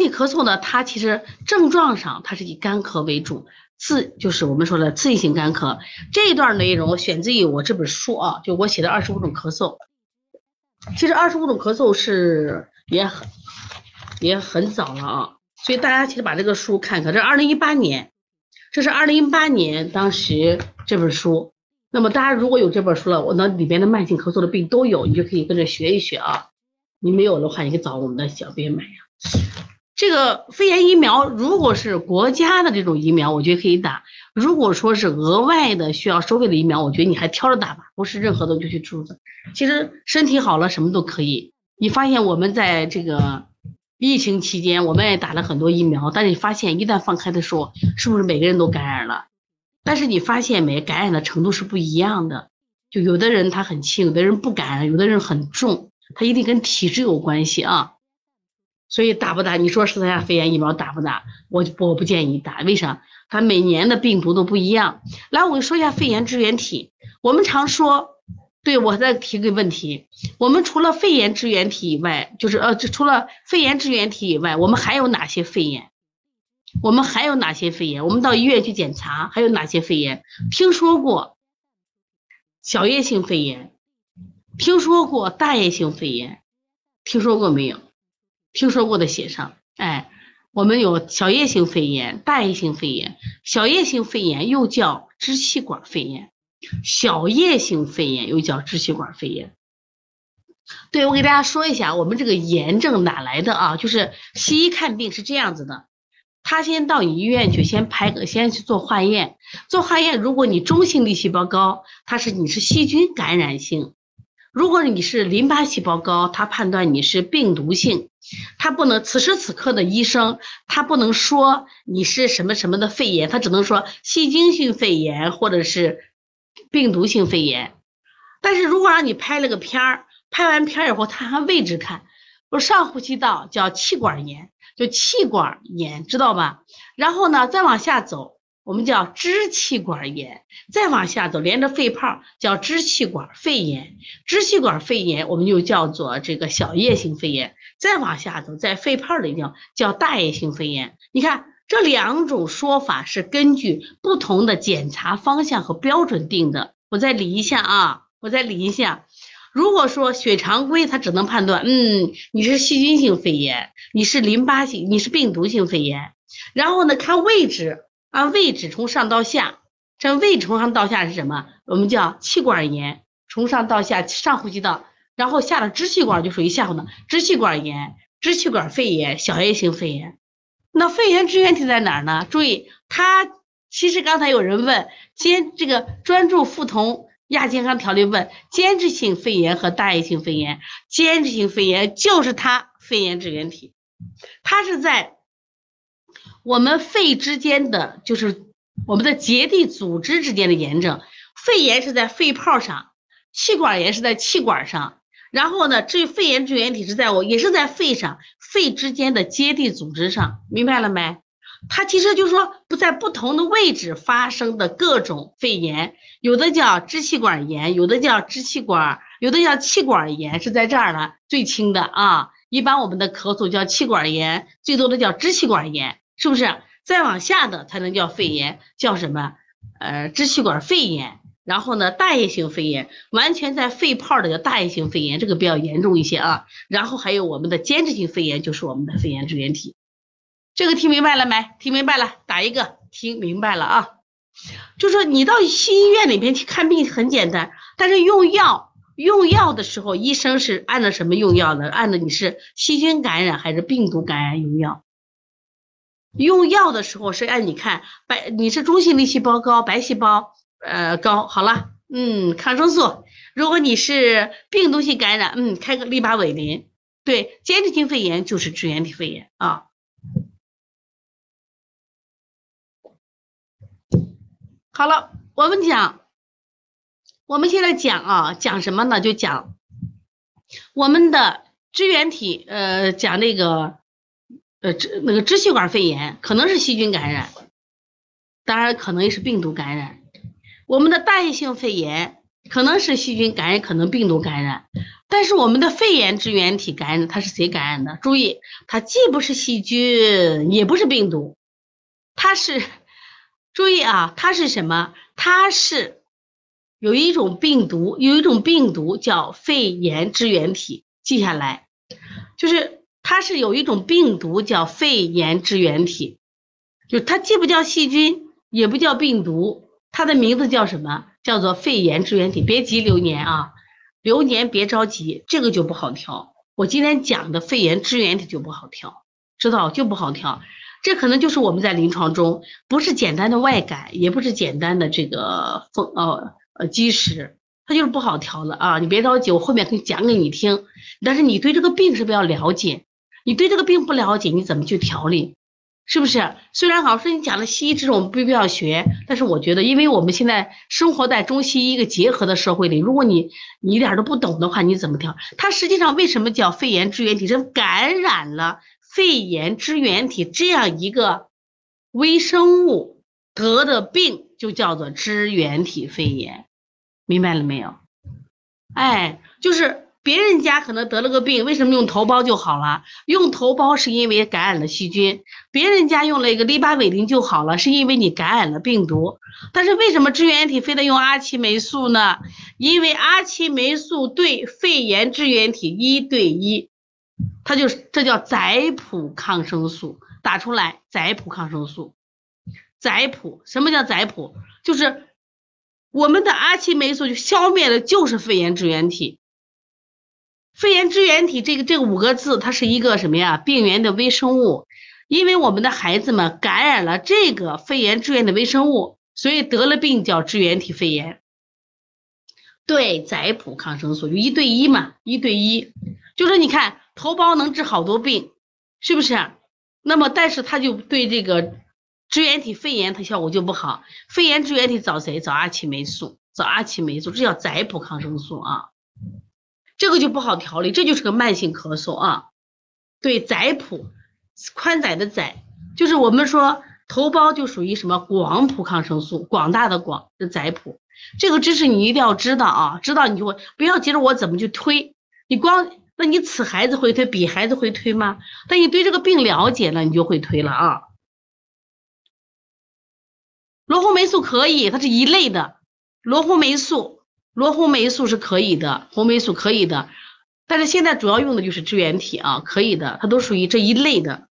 体咳嗽呢，它其实症状上它是以干咳为主，刺就是我们说的刺激性干咳。这一段内容选自于我这本书啊，就我写的二十五种咳嗽。其实二十五种咳嗽是也很也很早了啊，所以大家其实把这个书看看，这二零一八年，这是二零一八年当时这本书。那么大家如果有这本书了，我那里边的慢性咳嗽的病都有，你就可以跟着学一学啊。你没有的话，你可以找我们的小编买呀。这个肺炎疫苗，如果是国家的这种疫苗，我觉得可以打；如果说是额外的需要收费的疫苗，我觉得你还挑着打吧，不是任何的就去注的。其实身体好了，什么都可以。你发现我们在这个疫情期间，我们也打了很多疫苗，但是你发现一旦放开的时候，是不是每个人都感染了？但是你发现没，感染的程度是不一样的。就有的人他很轻，有的人不感染，有的人很重，他一定跟体质有关系啊。所以打不打？你说十三亚肺炎疫苗打不打？我我不建议打，为啥？它每年的病毒都不一样。来，我说一下肺炎支原体。我们常说，对我再提个问题，我们除了肺炎支原体以外，就是呃，除了肺炎支原体以外，我们还有哪些肺炎？我们还有哪些肺炎？我们到医院去检查，还有哪些肺炎？听说过小叶性肺炎？听说过大叶性肺炎？听说过没有？听说过的写上，哎，我们有小叶性肺炎、大叶性肺炎。小叶性肺炎又叫支气管肺炎，小叶性肺炎又叫支气管肺炎。对，我给大家说一下，我们这个炎症哪来的啊？就是西医看病是这样子的，他先到你医院去，先排个，先去做化验，做化验，如果你中性粒细胞高，它是你是细菌感染性。如果你是淋巴细胞高，他判断你是病毒性，他不能此时此刻的医生，他不能说你是什么什么的肺炎，他只能说细菌性肺炎或者是病毒性肺炎。但是如果让你拍了个片儿，拍完片儿以后，他按位置看，说上呼吸道叫气管炎，就气管炎，知道吧？然后呢，再往下走。我们叫支气管炎，再往下走，连着肺泡叫支气管肺炎。支气管肺炎我们就叫做这个小叶性肺炎。再往下走，在肺泡里叫叫大叶性肺炎。你看这两种说法是根据不同的检查方向和标准定的。我再理一下啊，我再理一下。如果说血常规，它只能判断，嗯，你是细菌性肺炎，你是淋巴性，你是病毒性肺炎。然后呢，看位置。按位置从上到下，这胃从上到下是什么？我们叫气管炎，从上到下上呼吸道，然后下了支气管就属于下呼吸道，支气管炎、支气管肺炎、小叶性肺炎。那肺炎支原体在哪儿呢？注意，它其实刚才有人问，兼这个专注复同亚健康条例问间质性肺炎和大叶性肺炎，间质性肺炎就是它肺炎支原体，它是在。我们肺之间的就是我们的结缔组织之间的炎症，肺炎是在肺泡上，气管炎是在气管上，然后呢，至于肺炎支原体是在我也是在肺上，肺之间的结缔组织上，明白了没？它其实就是说不在不同的位置发生的各种肺炎，有的叫支气管炎，有的叫支气管，有的叫气管炎，是在这儿呢，最轻的啊。一般我们的咳嗽叫气管炎，最多的叫支气管炎。是不是再往下的才能叫肺炎？叫什么？呃，支气管肺炎。然后呢，大叶性肺炎完全在肺泡的叫大叶性肺炎，这个比较严重一些啊。然后还有我们的间质性肺炎，就是我们的肺炎支原体。这个听明白了没？听明白了，打一个。听明白了啊？就说你到新医院里边去看病很简单，但是用药用药的时候，医生是按照什么用药的？按照你是细菌感染还是病毒感染用药？用药的时候是按你看白，你是中性粒细胞高，白细胞呃高，好了，嗯，抗生素。如果你是病毒性感染，嗯，开个利巴韦林。对，间质性肺炎就是支原体肺炎啊。好了，我们讲，我们现在讲啊，讲什么呢？就讲我们的支原体，呃，讲那个。呃，支那个支气管肺炎可能是细菌感染，当然可能也是病毒感染。我们的大叶性肺炎可能是细菌感染，可能病毒感染。但是我们的肺炎支原体感染，它是谁感染的？注意，它既不是细菌，也不是病毒，它是，注意啊，它是什么？它是有一种病毒，有一种病毒叫肺炎支原体，记下来，就是它是有一种病毒叫肺炎支原体，就它既不叫细菌，也不叫病毒，它的名字叫什么？叫做肺炎支原体。别急，流年啊。流年别着急，这个就不好调。我今天讲的肺炎支原体就不好调，知道就不好调。这可能就是我们在临床中不是简单的外感，也不是简单的这个风呃呃积食，它就是不好调了啊！你别着急，我后面可以讲给你听。但是你对这个病是不是要了解？你对这个病不了解，你怎么去调理？是不是？虽然老师你讲的西医这种不必要学，但是我觉得，因为我们现在生活在中西医一个结合的社会里，如果你你一点都不懂的话，你怎么调？它实际上为什么叫肺炎支原体？是感染了肺炎支原体这样一个微生物得的病，就叫做支原体肺炎，明白了没有？哎，就是。别人家可能得了个病，为什么用头孢就好了？用头孢是因为感染了细菌。别人家用了一个利巴韦林就好了，是因为你感染了病毒。但是为什么支原体非得用阿奇霉素呢？因为阿奇霉素对肺炎支原体一对一，它就是这叫载谱抗生素，打出来载谱抗生素。载谱什么叫载谱？就是我们的阿奇霉素就消灭的就是肺炎支原体。肺炎支原体这个这五个字，它是一个什么呀？病原的微生物。因为我们的孩子们感染了这个肺炎支原的微生物，所以得了病叫支原体肺炎。对，载普抗生素就一对一嘛，一对一。就说你看，头孢能治好多病，是不是？那么，但是它就对这个支原体肺炎，它效果就不好。肺炎支原体找谁？找阿奇霉素，找阿奇霉素，这叫载普抗生素啊。这个就不好调理，这就是个慢性咳嗽啊。对，窄谱，宽窄的窄，就是我们说头孢就属于什么广谱抗生素，广大的广是窄谱。这个知识你一定要知道啊，知道你就会不要急着我怎么去推，你光那你此孩子会推，彼孩子会推吗？但你对这个病了解了，你就会推了啊。罗红霉素可以，它是一类的罗红霉素。罗红霉素是可以的，红霉素可以的，但是现在主要用的就是支原体啊，可以的，它都属于这一类的。